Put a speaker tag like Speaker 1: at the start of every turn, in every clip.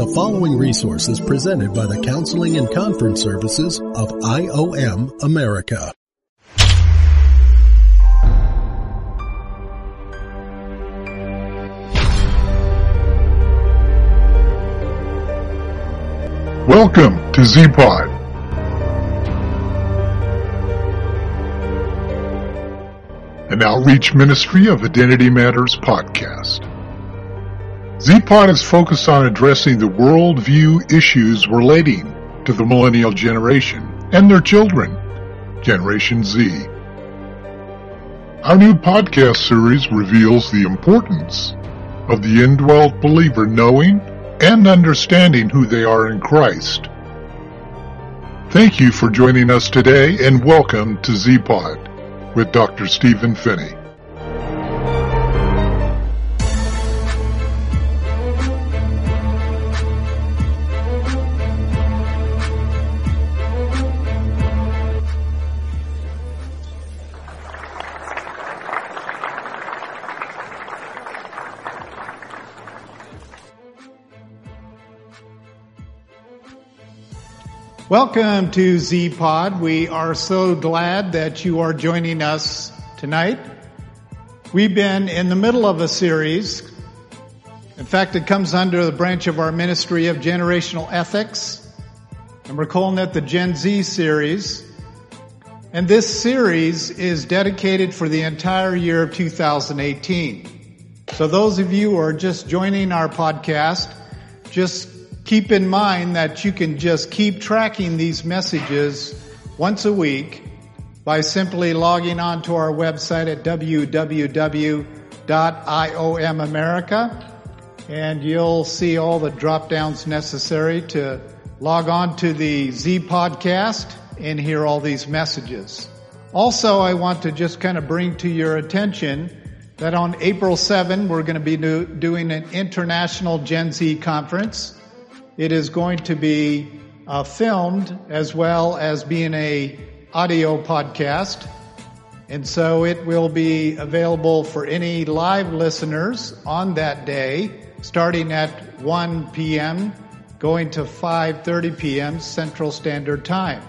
Speaker 1: The following resource is presented by the Counseling and Conference Services of IOM America.
Speaker 2: Welcome to Z-Pod. An outreach ministry of Identity Matters podcast. Z-Pod is focused on addressing the worldview issues relating to the millennial generation and their children, Generation Z. Our new podcast series reveals the importance of the indwelt believer knowing and understanding who they are in Christ. Thank you for joining us today and welcome to Z-Pod with Dr. Stephen Phinney.
Speaker 3: Welcome to Z Pod. We are so glad that you are joining us tonight. We've been in the middle of a series. In fact, it comes under the branch of our ministry of generational ethics. And we're calling it the Gen Z series. And this series is dedicated for the entire year of 2018. So those of you who are just joining our podcast, just keep in mind that you can just keep tracking these messages once a week by simply logging on to our website at www.iomamerica and you'll see all the drop downs necessary to log on to the Z podcast and hear all these messages. Also, I want to just kind of bring to your attention that on April 7, we're going to be do, doing an international Gen Z conference. It is going to be uh, filmed as well as being a audio podcast. And so it will be available for any live listeners on that day, starting at 1 p.m., going to 5.30 p.m. Central Standard Time.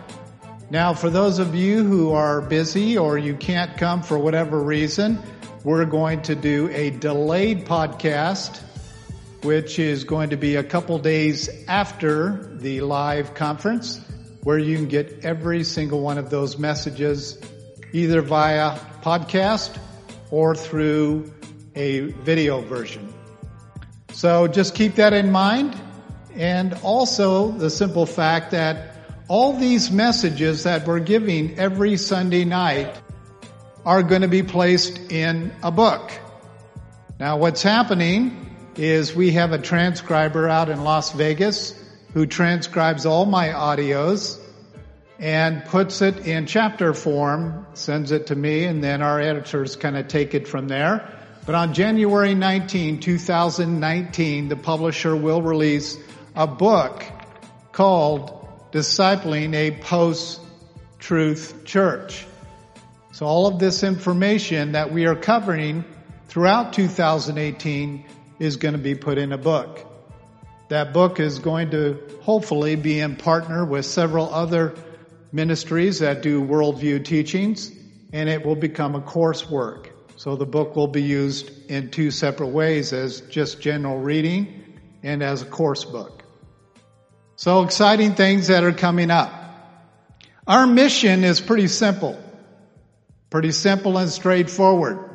Speaker 3: Now, for those of you who are busy or you can't come for whatever reason, we're going to do a delayed podcast which is going to be a couple days after the live conference, where you can get every single one of those messages either via podcast or through a video version. So just keep that in mind. And also the simple fact that all these messages that we're giving every Sunday night are going to be placed in a book. Now what's happening is we have a transcriber out in Las Vegas who transcribes all my audios and puts it in chapter form, sends it to me, and then our editors kind of take it from there. But on January 19, 2019, the publisher will release a book called Discipling a Post-Truth Church. So all of this information that we are covering throughout 2018 is going to be put in a book. That book is going to hopefully be in partner with several other ministries that do worldview teachings, and it will become a coursework. So the book will be used in two separate ways as just general reading and as a course book. So exciting things that are coming up. Our mission is pretty simple. Pretty simple and straightforward.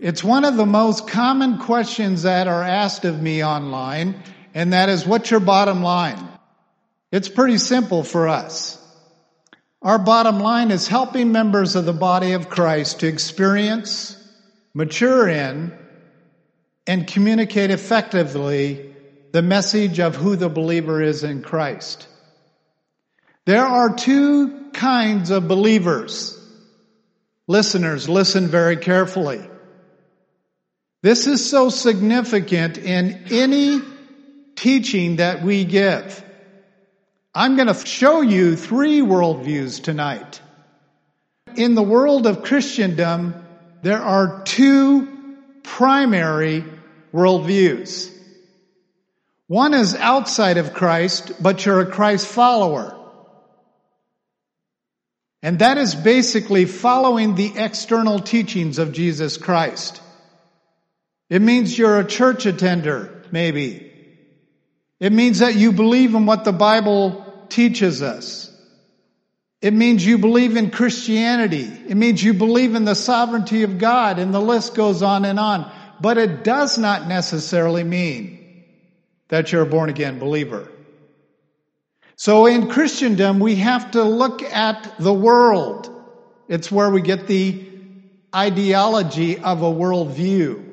Speaker 3: It's one of the most common questions that are asked of me online, and that is, what's your bottom line? It's pretty simple for us. Our bottom line is helping members of the body of Christ to experience, mature in, and communicate effectively the message of who the believer is in Christ. There are two kinds of believers. Listeners, listen very carefully. This is so significant in any teaching that we give. I'm going to show you three worldviews tonight. In the world of Christendom, there are two primary worldviews. One is outside of Christ, but you're a Christ follower. And that is basically following the external teachings of Jesus Christ. It means you're a church attender, maybe. It means that you believe in what the Bible teaches us. It means you believe in Christianity. It means you believe in the sovereignty of God and the list goes on and on. But it does not necessarily mean that you're a born again believer. So in Christendom, we have to look at the world. It's where we get the ideology of a worldview.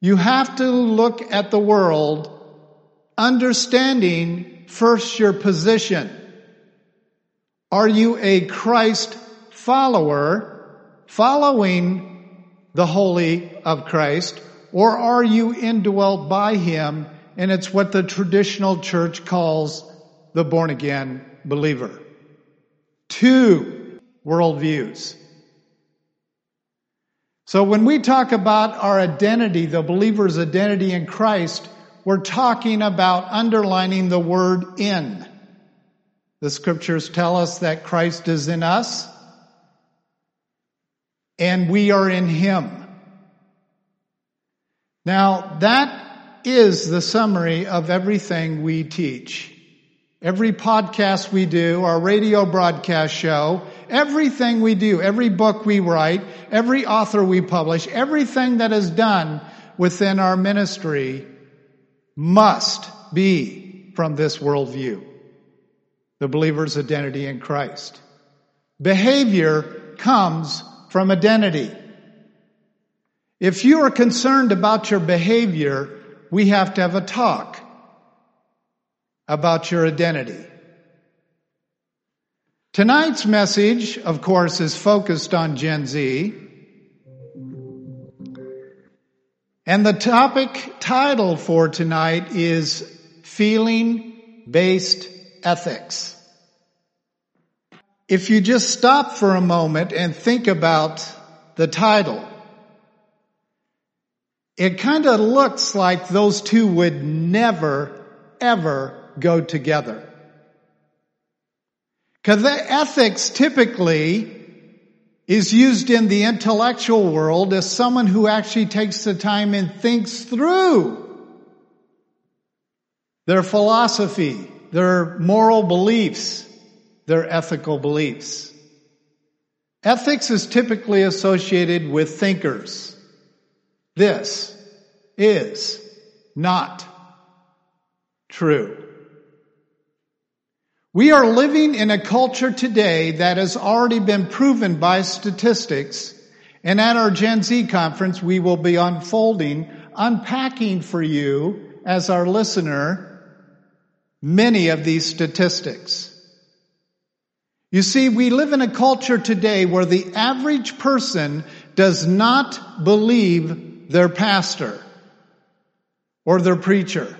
Speaker 3: You have to look at the world understanding first your position. Are you a Christ follower following the holy of Christ or are you indwelt by him and it's what the traditional church calls the born again believer. Two worldviews. So when we talk about our identity, the believer's identity in Christ, we're talking about underlining the word in. The scriptures tell us that Christ is in us and we are in him. Now that is the summary of everything we teach. Every podcast we do, our radio broadcast show, everything we do, every book we write, every author we publish, everything that is done within our ministry must be from this worldview. The believer's identity in Christ. Behavior comes from identity. If you are concerned about your behavior, we have to have a talk about your identity. Tonight's message, of course, is focused on Gen Z. And the topic title for tonight is Feeling Based Ethics. If you just stop for a moment and think about the title, it kind of looks like those two would never, ever go together. Because ethics typically is used in the intellectual world as someone who actually takes the time and thinks through their philosophy, their moral beliefs, their ethical beliefs. Ethics is typically associated with thinkers. This is not true. We are living in a culture today that has already been proven by statistics. And at our Gen Z conference, we will be unfolding, unpacking for you as our listener, many of these statistics. You see, we live in a culture today where the average person does not believe their pastor or their preacher.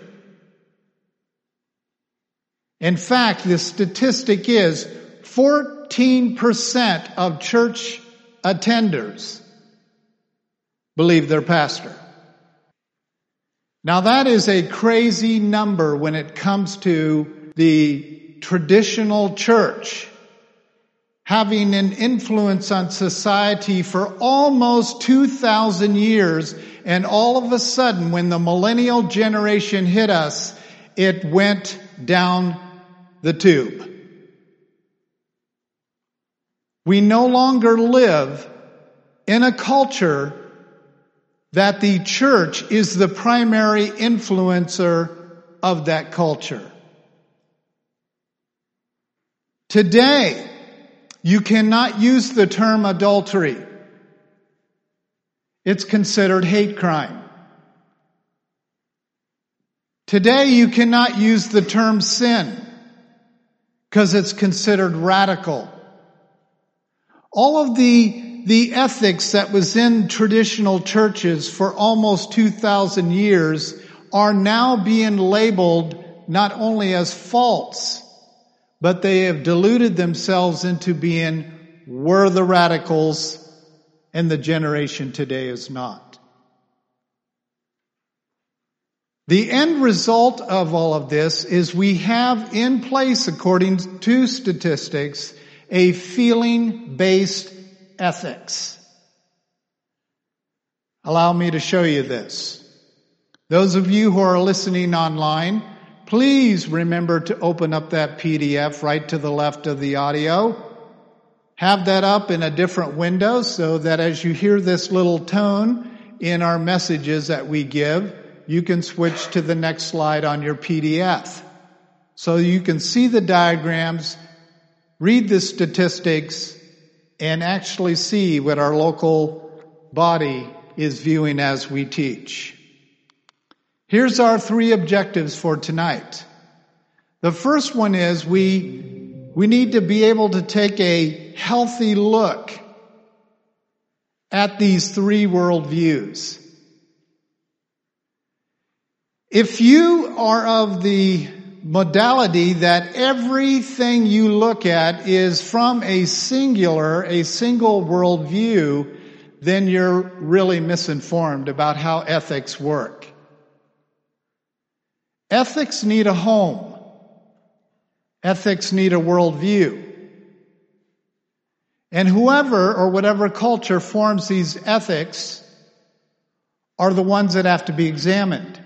Speaker 3: In fact, the statistic is 14% of church attenders believe their pastor. Now that is a crazy number when it comes to the traditional church having an influence on society for almost 2,000 years. And all of a sudden, when the millennial generation hit us, it went down the tube. We no longer live in a culture that the church is the primary influencer of that culture. Today, you cannot use the term adultery. It's considered hate crime. Today you cannot use the term sin because it's considered radical. All of the, the ethics that was in traditional churches for almost 2,000 years are now being labeled not only as false, but they have deluded themselves into being we're the radicals and the generation today is not. The end result of all of this is we have in place, according to statistics, a feeling-based ethics. Allow me to show you this. Those of you who are listening online, please remember to open up that PDF right to the left of the audio. Have that up in a different window so that as you hear this little tone in our messages that we give, you can switch to the next slide on your PDF. So you can see the diagrams, read the statistics, and actually see what our local body is viewing as we teach. Here's our three objectives for tonight. The first one is we, we need to be able to take a healthy look at these three worldviews. If you are of the modality that everything you look at is from a singular, a single worldview, then you're really misinformed about how ethics work. Ethics need a home. Ethics need a worldview. And whoever or whatever culture forms these ethics are the ones that have to be examined.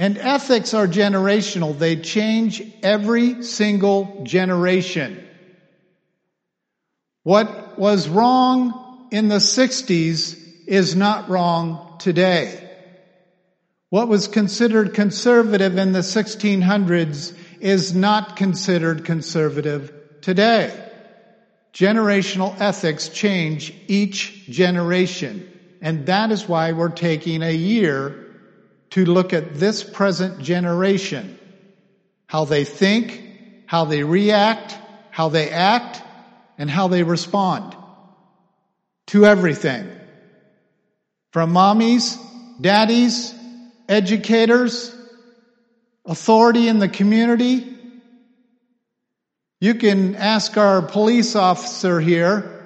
Speaker 3: And ethics are generational. They change every single generation. What was wrong in the 60s is not wrong today. What was considered conservative in the 1600s is not considered conservative today. Generational ethics change each generation. And that is why we're taking a year to look at this present generation. How they think, how they react, how they act, and how they respond to everything. From mommies, daddies, educators, authority in the community. You can ask our police officer here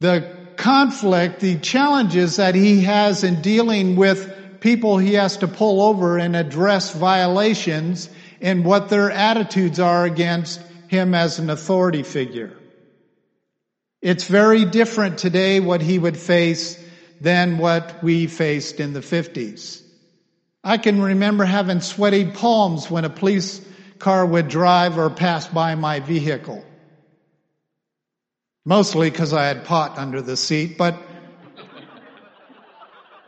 Speaker 3: the conflict, the challenges that he has in dealing with people he has to pull over and address violations and what their attitudes are against him as an authority figure. It's very different today what he would face than what we faced in the 50s. I can remember having sweaty palms when a police car would drive or pass by my vehicle. Mostly because I had pot under the seat, but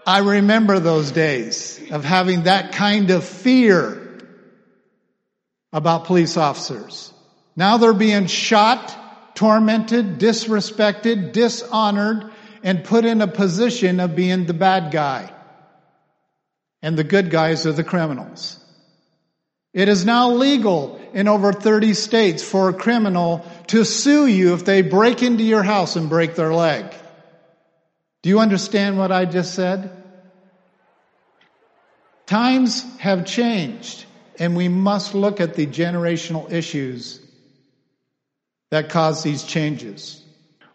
Speaker 3: I remember those days of having that kind of fear about police officers. Now they're being shot, tormented, disrespected, dishonored, and put in a position of being the bad guy. And the good guys are the criminals. It is now legal in over 30 states for a criminal to sue you if they break into your house and break their leg. Do you understand what I just said? Times have changed and we must look at the generational issues that cause these changes.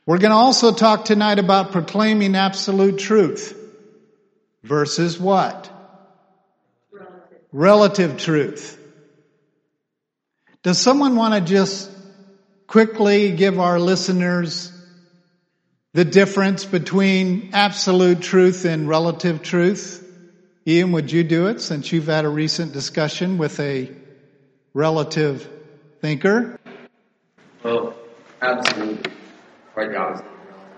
Speaker 3: We're going to also talk tonight about proclaiming absolute truth versus what? Relative, Relative truth. Does someone want to just quickly give our listeners the difference between absolute truth and relative truth? Ian, would you do it since you've had a recent discussion with a relative thinker?
Speaker 4: Well, absolutely quite the opposite.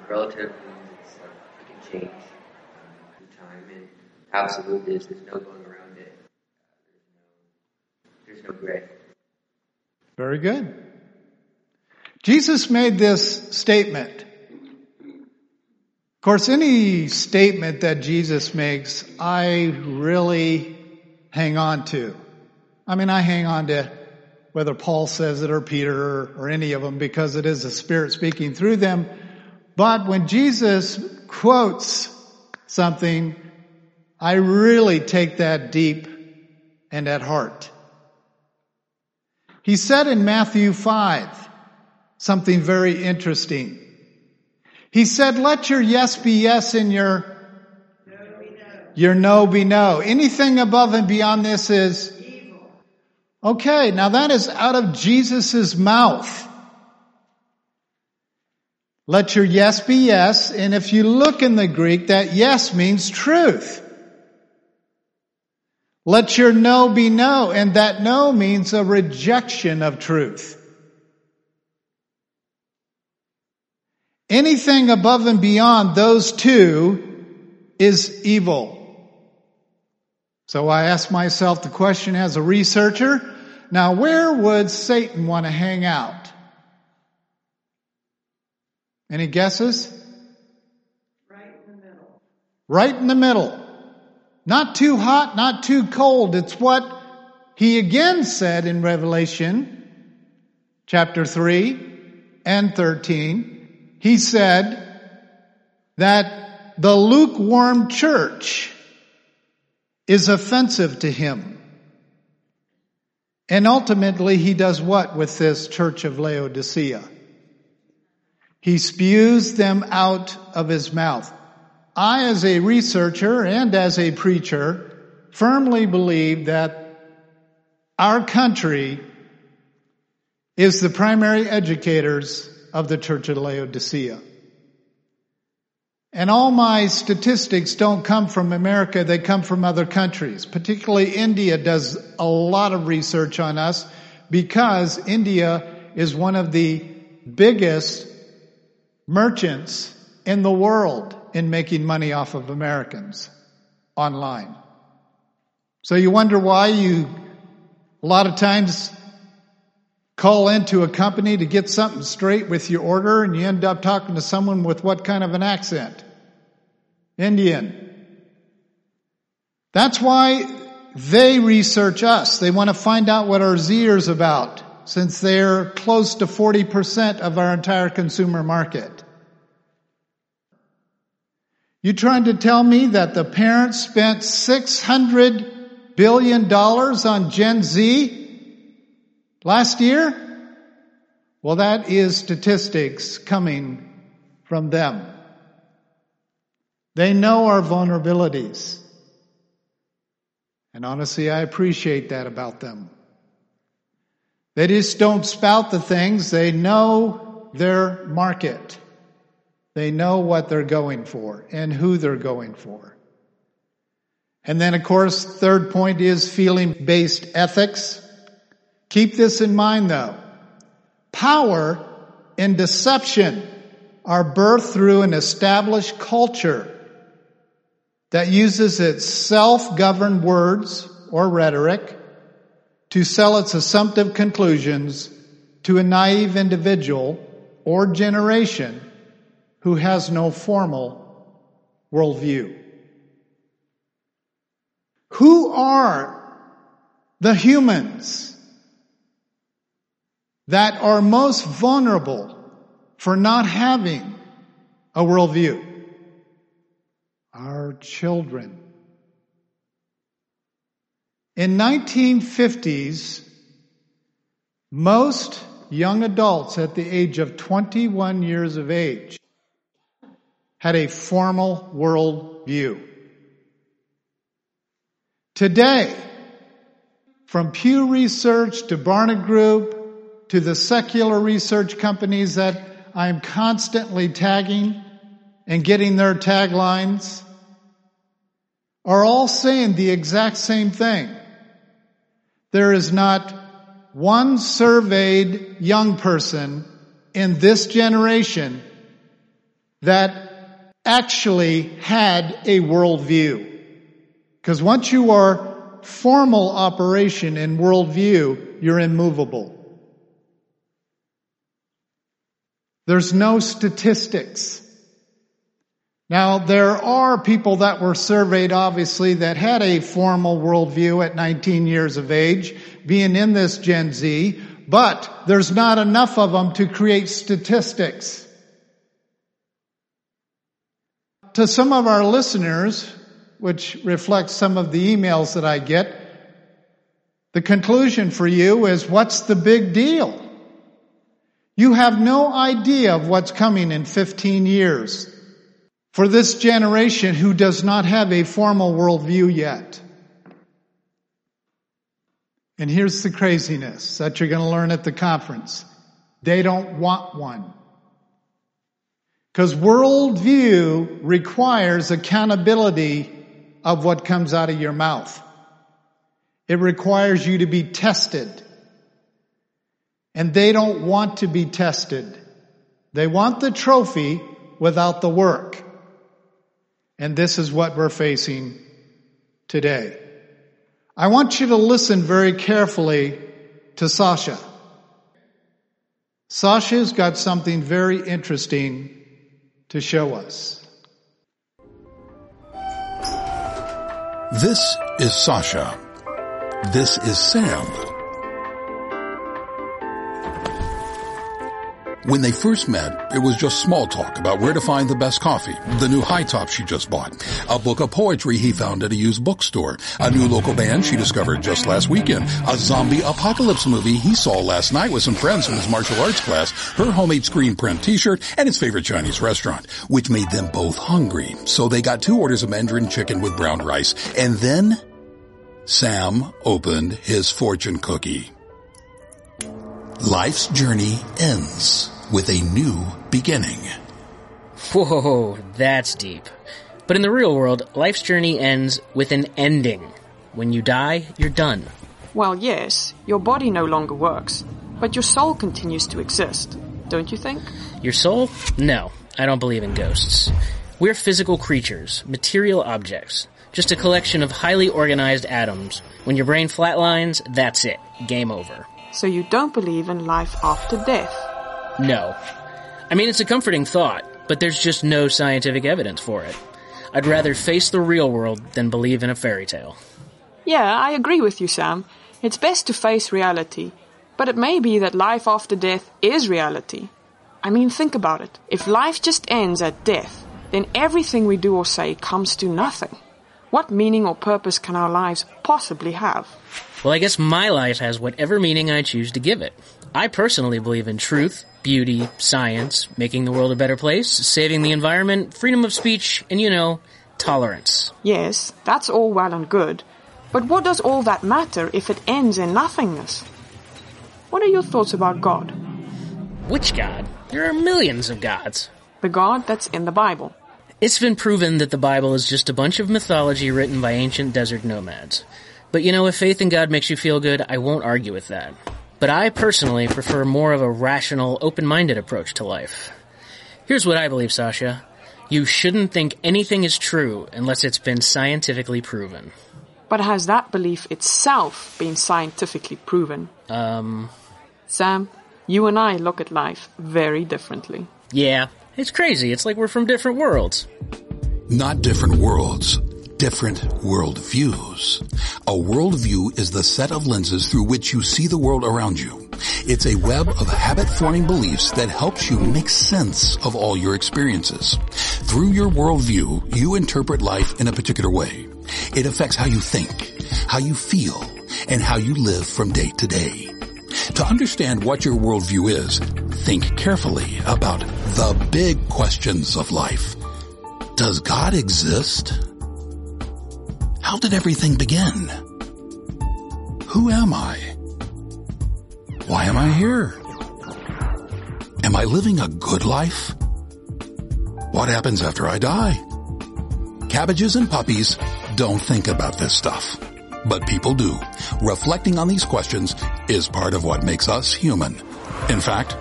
Speaker 4: Relative means it's like it can change uh, in time, and absolute is there's no going around it. Uh, there's, no, there's no gray.
Speaker 3: Very good. Jesus made this statement. Of course, any statement that Jesus makes, I really hang on to. I mean, I hang on to whether Paul says it or Peter or, any of them because it is the Spirit speaking through them. But when Jesus quotes something, I really take that deep and at heart. He said in Matthew 5 something very interesting. He said, let your yes be yes and your Your no be no. Anything above and beyond this is evil. Okay, now that is out of Jesus' mouth. Let your yes be yes, and if you look in the Greek, that yes means truth. Let your no be no, and that no means a rejection of truth. Anything above and beyond those two is evil. So I ask myself the question as a researcher, now where would Satan want to hang out? Any guesses?
Speaker 5: Right in the middle.
Speaker 3: Right in the middle. Not too hot, not too cold. It's what he again said in Revelation chapter 3 and 13. He said that the lukewarm church is offensive to him. And ultimately he does what with this church of Laodicea? He spews them out of his mouth. I, as a researcher and as a preacher, firmly believe that our country is the primary educators of the Church of Laodicea. And all my statistics don't come from America, they come from other countries. Particularly India does a lot of research on us because India is one of the biggest merchants in the world in making money off of Americans online. So you wonder why you a lot of times call into a company to get something straight with your order and you end up talking to someone with what kind of an accent? Indian. That's why they research us. They want to find out what our Z is about since they're close to 40% of our entire consumer market. You trying to tell me that the parents spent $600 billion on Gen Z last year? Well, that is statistics coming from them. They know our vulnerabilities. And honestly, I appreciate that about them. They just don't spout the things. They know their market. They know what they're going for and who they're going for. And then, of course, third point is feeling based ethics. Keep this in mind though. Power and deception are birthed through an established culture that uses its self-governed words or rhetoric to sell its assumptive conclusions to a naive individual or generation who has no formal worldview. Who are the humans that are most vulnerable for not having a worldview? our children. In 1950s, most young adults at the age of 21 years of age had a formal world view. Today, from Pew Research to Barna Group to the secular research companies that I'm constantly tagging and getting their taglines, are all saying the exact same thing. There is not one surveyed young person in this generation that actually had a worldview. Because once you are formal operation in worldview, you're immovable. There's no statistics. Now, there are people that were surveyed, obviously, that had a formal worldview at 19 years of age, being in this Gen Z, but there's not enough of them to create statistics. To some of our listeners, which reflects some of the emails that I get, the conclusion for you is what's the big deal? You have no idea of what's coming in 15 years. for this generation who does not have a formal worldview yet. And here's the craziness that you're going to learn at the conference. They don't want one. Because worldview requires accountability of what comes out of your mouth. It requires you to be tested. And they don't want to be tested. They want the trophy without the work. And this is what we're facing today. I want you to listen very carefully to Sasha. Sasha's got something very interesting to show us.
Speaker 6: This is Sasha. This is Sam. When they first met, it was just small talk about where to find the best coffee, the new high top she just bought, a book of poetry he found at a used bookstore, a new local band she discovered just last weekend, a zombie apocalypse movie he saw last night with some friends from his martial arts class, her homemade screen print t-shirt, and his favorite Chinese restaurant, which made them both hungry. So they got two orders of Mandarin chicken with brown rice, and then Sam opened his fortune cookie. Life's journey ends with a new beginning.
Speaker 7: Whoa, that's deep. But in the real world, life's journey ends with an ending. When you die, you're done.
Speaker 8: Well, yes, your body no longer works, but your soul continues to exist, don't you think?
Speaker 7: Your soul? No, I don't believe in ghosts. We're physical creatures, material objects, just a collection of highly organized atoms. When your brain flatlines, that's it. Game over.
Speaker 8: So you don't believe in life after death?
Speaker 7: No. I mean, it's a comforting thought, but there's just no scientific evidence for it. I'd rather face the real world than believe in a fairy tale.
Speaker 8: Yeah, I agree with you, Sam. It's best to face reality. But it may be that life after death is reality. I mean, think about it. If life just ends at death, then everything we do or say comes to nothing. What meaning or purpose can our lives possibly have?
Speaker 7: Well, I guess my life has whatever meaning I choose to give it. I personally believe in truth, beauty, science, making the world a better place, saving the environment, freedom of speech, and you know, tolerance.
Speaker 8: Yes, that's all well and good. But what does all that matter if it ends in nothingness? What are your thoughts about God?
Speaker 7: Which God? There are millions of gods.
Speaker 8: The God that's in the Bible.
Speaker 7: It's been proven that the Bible is just a bunch of mythology written by ancient desert nomads. But you know, if faith in God makes you feel good, I won't argue with that. But I personally prefer more of a rational, open-minded approach to life. Here's what I believe, Sasha. You shouldn't think anything is true unless it's been scientifically proven.
Speaker 8: But has that belief itself been scientifically proven?
Speaker 7: Um,
Speaker 8: Sam, you and I look at life very differently.
Speaker 7: yeah, it's crazy. It's like we're from different worlds.
Speaker 6: Not different worlds, different worldviews. A worldview is the set of lenses through which you see the world around you. It's a web of habit-forming beliefs that helps you make sense of all your experiences. Through your worldview, you interpret life in a particular way. It affects how you think, how you feel, and how you live from day to day. To understand what your worldview is, think carefully about the big questions of life. Does God exist? How did everything begin? Who am I? Why am I here? Am I living a good life? What happens after I die? Cabbages and puppies don't think about this stuff. But people do. Reflecting on these questions is part of what makes us human. In fact,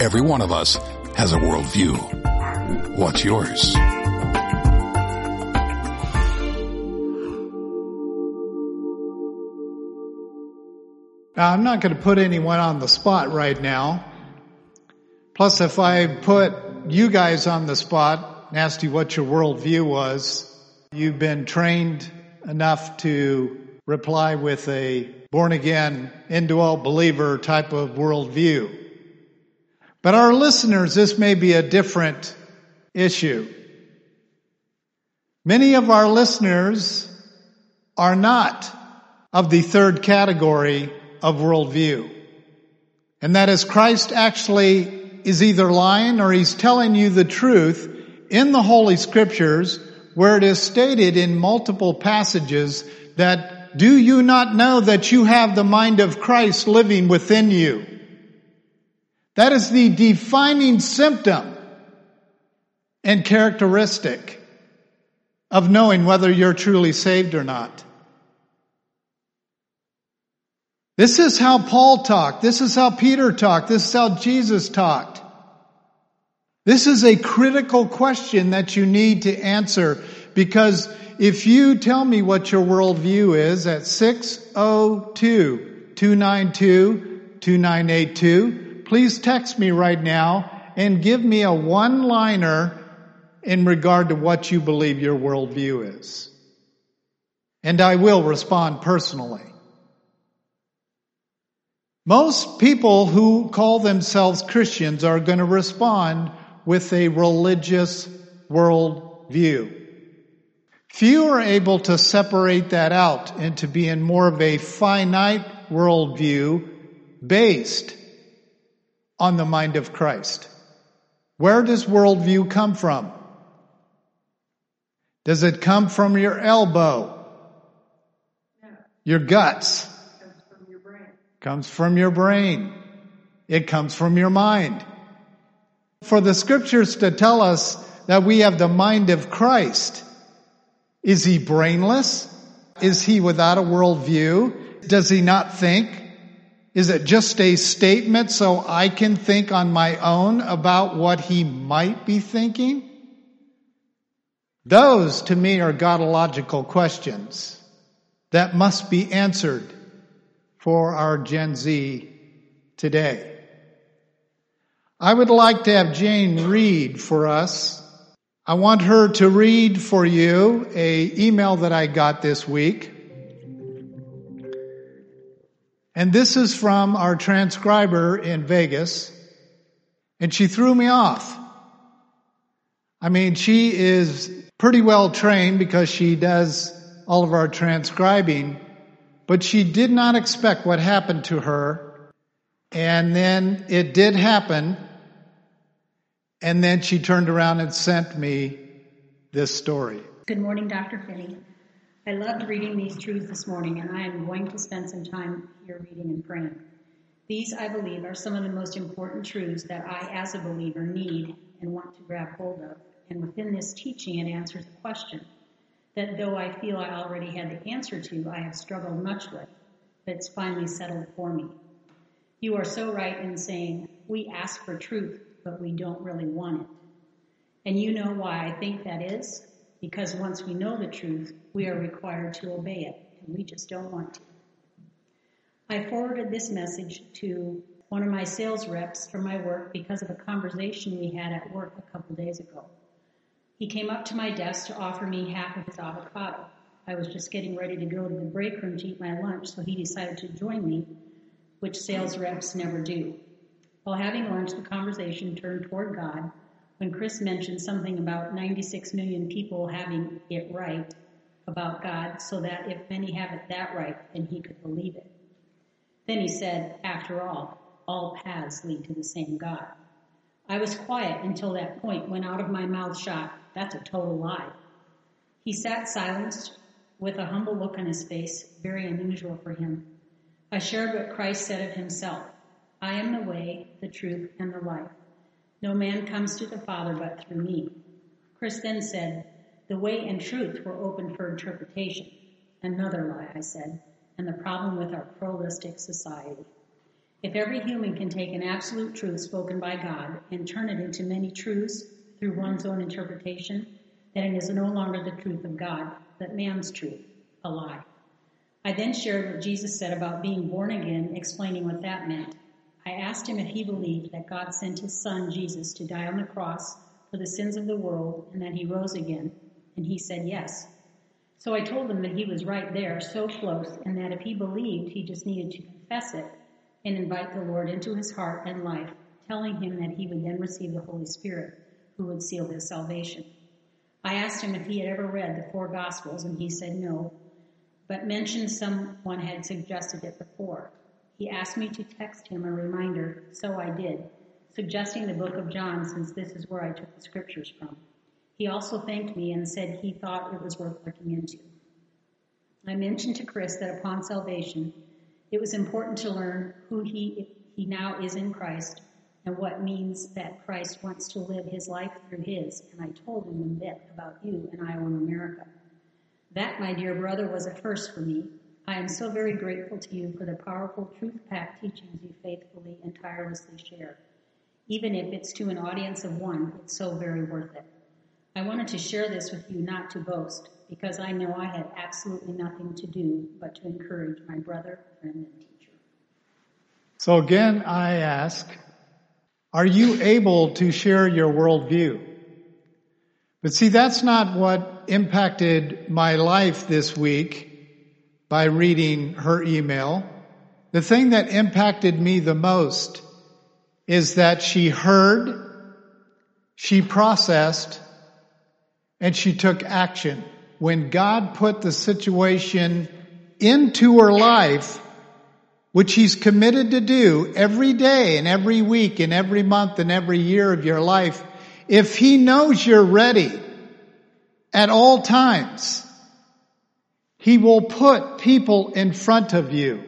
Speaker 6: every one of us has a worldview. What's yours?
Speaker 3: Now, I'm not going to put anyone on the spot right now. Plus, if I put you guys on the spot and asked you what your worldview was, you've been trained enough to reply with a born again, indwelt believer type of worldview. But our listeners, this may be a different issue. Many of our listeners are not of the third category of worldview. And that is Christ actually is either lying or he's telling you the truth in the Holy Scriptures where it is stated in multiple passages that do you not know that you have the mind of Christ living within you? That is the defining symptom and characteristic of knowing whether you're truly saved or not. This is how Paul talked. This is how Peter talked. This is how Jesus talked. This is a critical question that you need to answer because if you tell me what your worldview is at 602-292-2982, please text me right now and give me a one-liner in regard to what you believe your worldview is. And I will respond personally. Most people who call themselves Christians are going to respond with a religious worldview. Few are able to separate that out and to be in more of a finite worldview based on the mind of Christ. Where does worldview come from? Does it come from your elbow? Your guts? it comes from your brain. It comes from your mind. For the scriptures to tell us that we have the mind of Christ, is he brainless? Is he without a worldview? Does he not think? Is it just a statement so I can think on my own about what he might be thinking? Those to me are godological questions that must be answered for our Gen Z today. I would like to have Jane read for us. I want her to read for you a email that I got this week. And this is from our transcriber in Vegas. And she threw me off. I mean, she is pretty well trained because she does all of our transcribing. But she did not expect what happened to her. And then it did happen. And then she turned around and sent me this story.
Speaker 9: Good morning, Dr. Phinney. I loved reading these truths this morning, and I am going to spend some time here reading and praying. These, I believe, are some of the most important truths that I, as a believer, need and want to grab hold of. And within this teaching, it answers a question that though I feel I already had the answer to, I have struggled much with, but it's finally settled for me. You are so right in saying we ask for truth, but we don't really want it. And you know why I think that is? Because once we know the truth, we are required to obey it, and we just don't want to. I forwarded this message to one of my sales reps for my work because of a conversation we had at work a couple days ago. He came up to my desk to offer me half of his avocado. I was just getting ready to go to the break room to eat my lunch, so he decided to join me, which sales reps never do. While having lunch, the conversation turned toward God when Chris mentioned something about 96 million people having it right about God, so that if many have it that right, then he could believe it. Then he said, After all, all paths lead to the same God. I was quiet until that point when out of my mouth shot, that's a total lie. He sat silenced with a humble look on his face, very unusual for him. I shared what Christ said of himself I am the way, the truth, and the life. No man comes to the Father but through me. Chris then said, The way and truth were open for interpretation. Another lie, I said, and the problem with our pluralistic society. If every human can take an absolute truth spoken by God and turn it into many truths through one's own interpretation, then it is no longer the truth of God, but man's truth, a lie. I then shared what Jesus said about being born again, explaining what that meant. I asked him if he believed that God sent his son, Jesus, to die on the cross for the sins of the world and that he rose again, and he said yes. So I told him that he was right there, so close, and that if he believed, he just needed to confess it and invite the Lord into his heart and life, telling him that he would then receive the Holy Spirit who would seal his salvation. I asked him if he had ever read the four Gospels, and he said no, but mentioned someone had suggested it before. He asked me to text him a reminder, so I did, suggesting the book of John since this is where I took the scriptures from. He also thanked me and said he thought it was worth looking into. I mentioned to Chris that upon salvation, it was important to learn who he, he now is in Christ and what means that Christ wants to live his life through his. And I told him a bit about you and IOM America. That, my dear brother, was a first for me. I am so very grateful to you for the powerful truth packed teachings you faithfully and tirelessly share. Even if it's to an audience of one, it's so very worth it. I wanted to share this with you not to boast, because I know I had absolutely nothing to do but to encourage my brother, friend, and teacher.
Speaker 3: So again, I ask, are you able to share your worldview? But see, that's not what impacted my life this week by reading her email. The thing that impacted me the most is that she heard, she processed, and she took action. When God put the situation into her life, which he's committed to do every day and every week and every month and every year of your life, if he knows you're ready at all times, he will put people in front of you.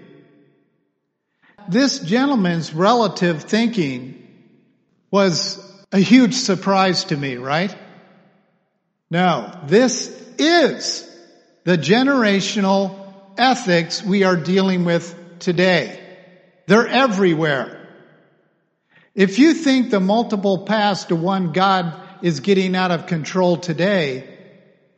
Speaker 3: This gentleman's relative thinking was a huge surprise to me, right? No, this is the generational ethics we are dealing with today. They're everywhere. If you think the multiple paths to one God is getting out of control today,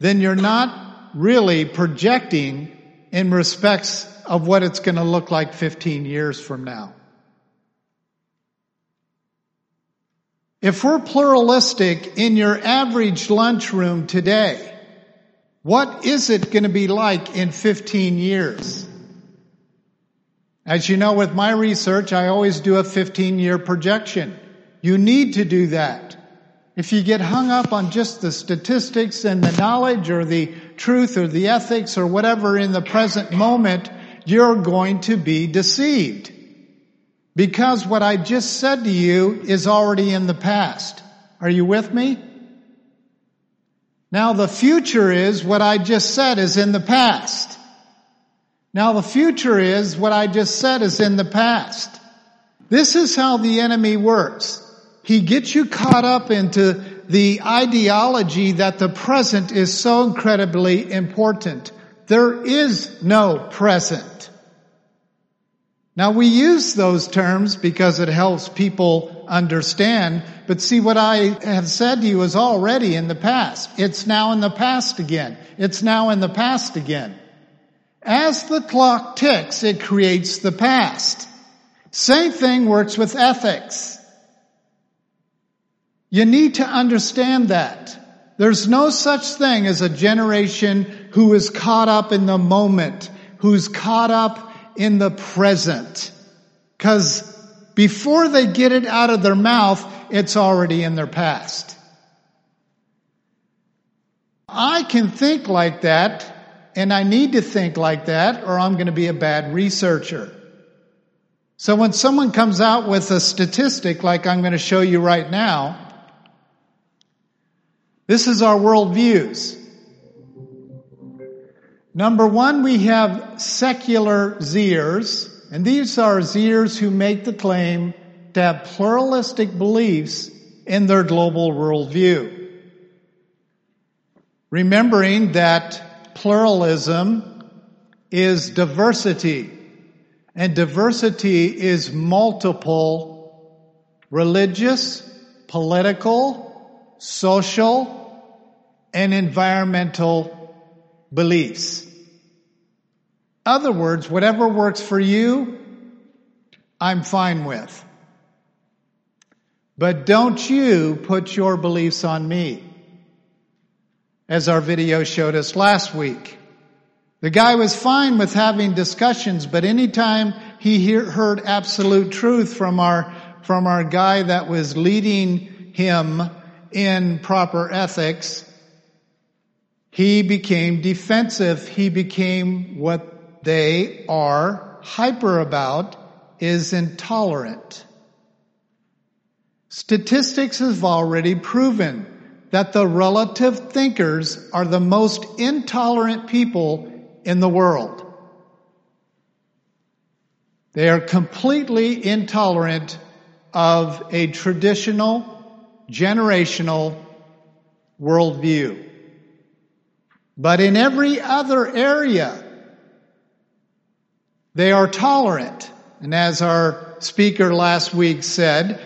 Speaker 3: then you're not really projecting in respects of what it's going to look like 15 years from now. If we're pluralistic in your average lunchroom today, what is it going to be like in 15 years? As you know, with my research, I always do a 15 year projection. You need to do that. If you get hung up on just the statistics and the knowledge or the truth or the ethics or whatever in the present moment, you're going to be deceived. Because what I just said to you is already in the past. Are you with me? Now the future is what I just said is in the past. Now the future is what I just said is in the past. This is how the enemy works. He gets you caught up into the ideology that the present is so incredibly important. There is no present. Now we use those terms because it helps people understand, but see what I have said to you is already in the past. It's now in the past again. It's now in the past again. As the clock ticks, it creates the past. Same thing works with ethics. You need to understand that. There's no such thing as a generation who is caught up in the moment, who's caught up in the present. Cause before they get it out of their mouth, it's already in their past. I can think like that and I need to think like that or I'm going to be a bad researcher. So when someone comes out with a statistic like I'm going to show you right now, this is our worldviews. Number one, we have secular Zers, and these are Zers who make the claim to have pluralistic beliefs in their global worldview. Remembering that pluralism is diversity. And diversity is multiple religious, political, social, and environmental beliefs. Other words, whatever works for you, I'm fine with. But don't you put your beliefs on me as our video showed us last week. The guy was fine with having discussions, but anytime he hear, heard absolute truth from our, from our guy that was leading him in proper ethics, he became defensive. He became what they are hyper about is intolerant. Statistics have already proven that the relative thinkers are the most intolerant people in the world. They are completely intolerant of a traditional, generational worldview. But in every other area, they are tolerant. And as our speaker last week said,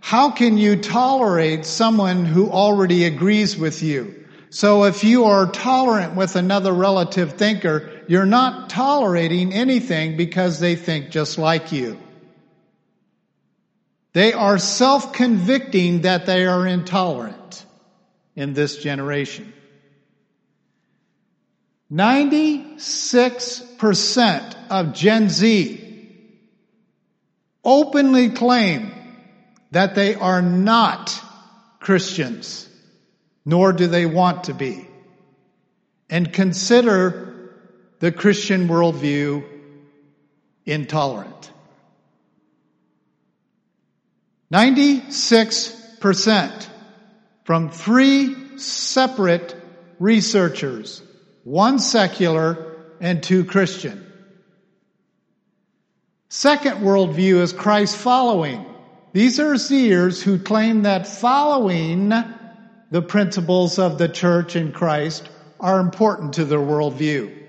Speaker 3: how can you tolerate someone who already agrees with you? So if you are tolerant with another relative thinker, you're not tolerating anything because they think just like you. They are self-convicting that they are intolerant in this generation. 96% of Gen Z openly claim that they are not Christians nor do they want to be. And consider the Christian worldview intolerant. 96% from three separate researchers, one secular and two Christian. Second worldview is Christ following. These are Zers who claim that following the principles of the church in Christ are important to their worldview.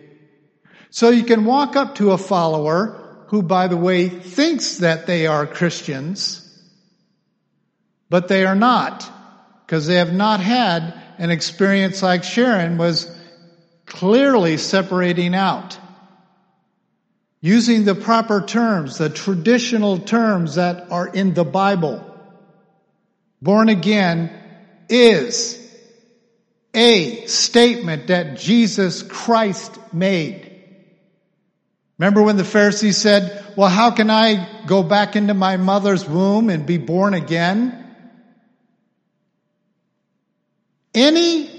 Speaker 3: So you can walk up to a follower who, by the way, thinks that they are Christians, but they are not, because they have not had an experience like Sharon was clearly separating out. Using the proper terms, the traditional terms that are in the Bible. Born again is a statement that Jesus Christ made. Remember when the Pharisees said, well, how can I go back into my mother's womb and be born again? Any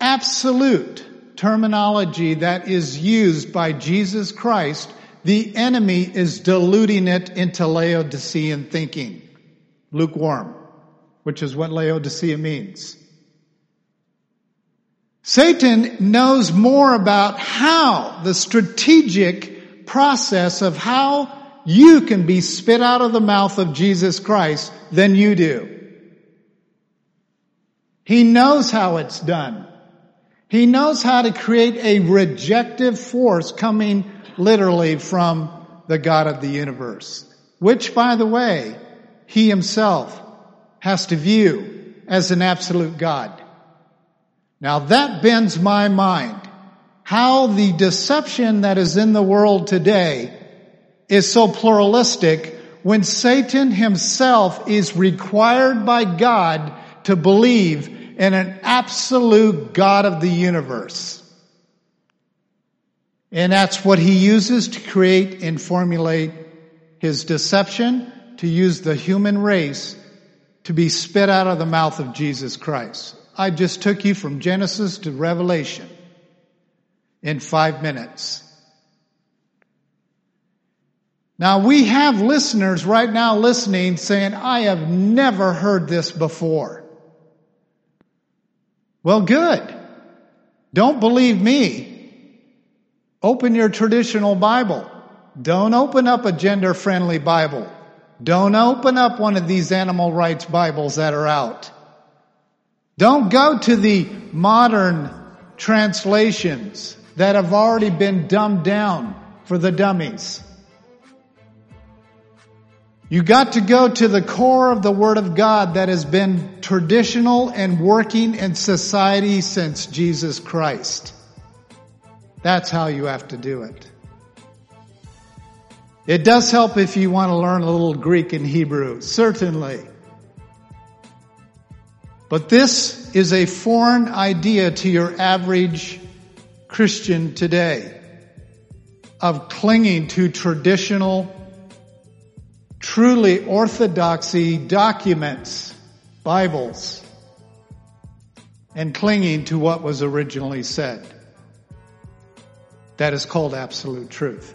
Speaker 3: absolute terminology that is used by Jesus Christ, the enemy is diluting it into Laodicean thinking. Lukewarm which is what Laodicea means. Satan knows more about how the strategic process of how you can be spit out of the mouth of Jesus Christ than you do. He knows how it's done. He knows how to create a rejective force coming literally from the God of the universe, which by the way, he himself has to view as an absolute God. Now that bends my mind. How the deception that is in the world today is so pluralistic when Satan himself is required by God to believe in an absolute God of the universe. And that's what he uses to create and formulate his deception, to use the human race to be spit out of the mouth of Jesus Christ. I just took you from Genesis to Revelation in five minutes. Now we have listeners right now listening saying, I have never heard this before. Well, good. Don't believe me. Open your traditional Bible. Don't open up a gender friendly Bible. Don't open up one of these animal rights Bibles that are out. Don't go to the modern translations that have already been dumbed down for the dummies. You got to go to the core of the Word of God that has been traditional and working in society since Jesus Christ. That's how you have to do it. It does help if you want to learn a little Greek and Hebrew, certainly. But this is a foreign idea to your average Christian today of clinging to traditional, truly orthodoxy documents, Bibles, and clinging to what was originally said. That is called absolute truth.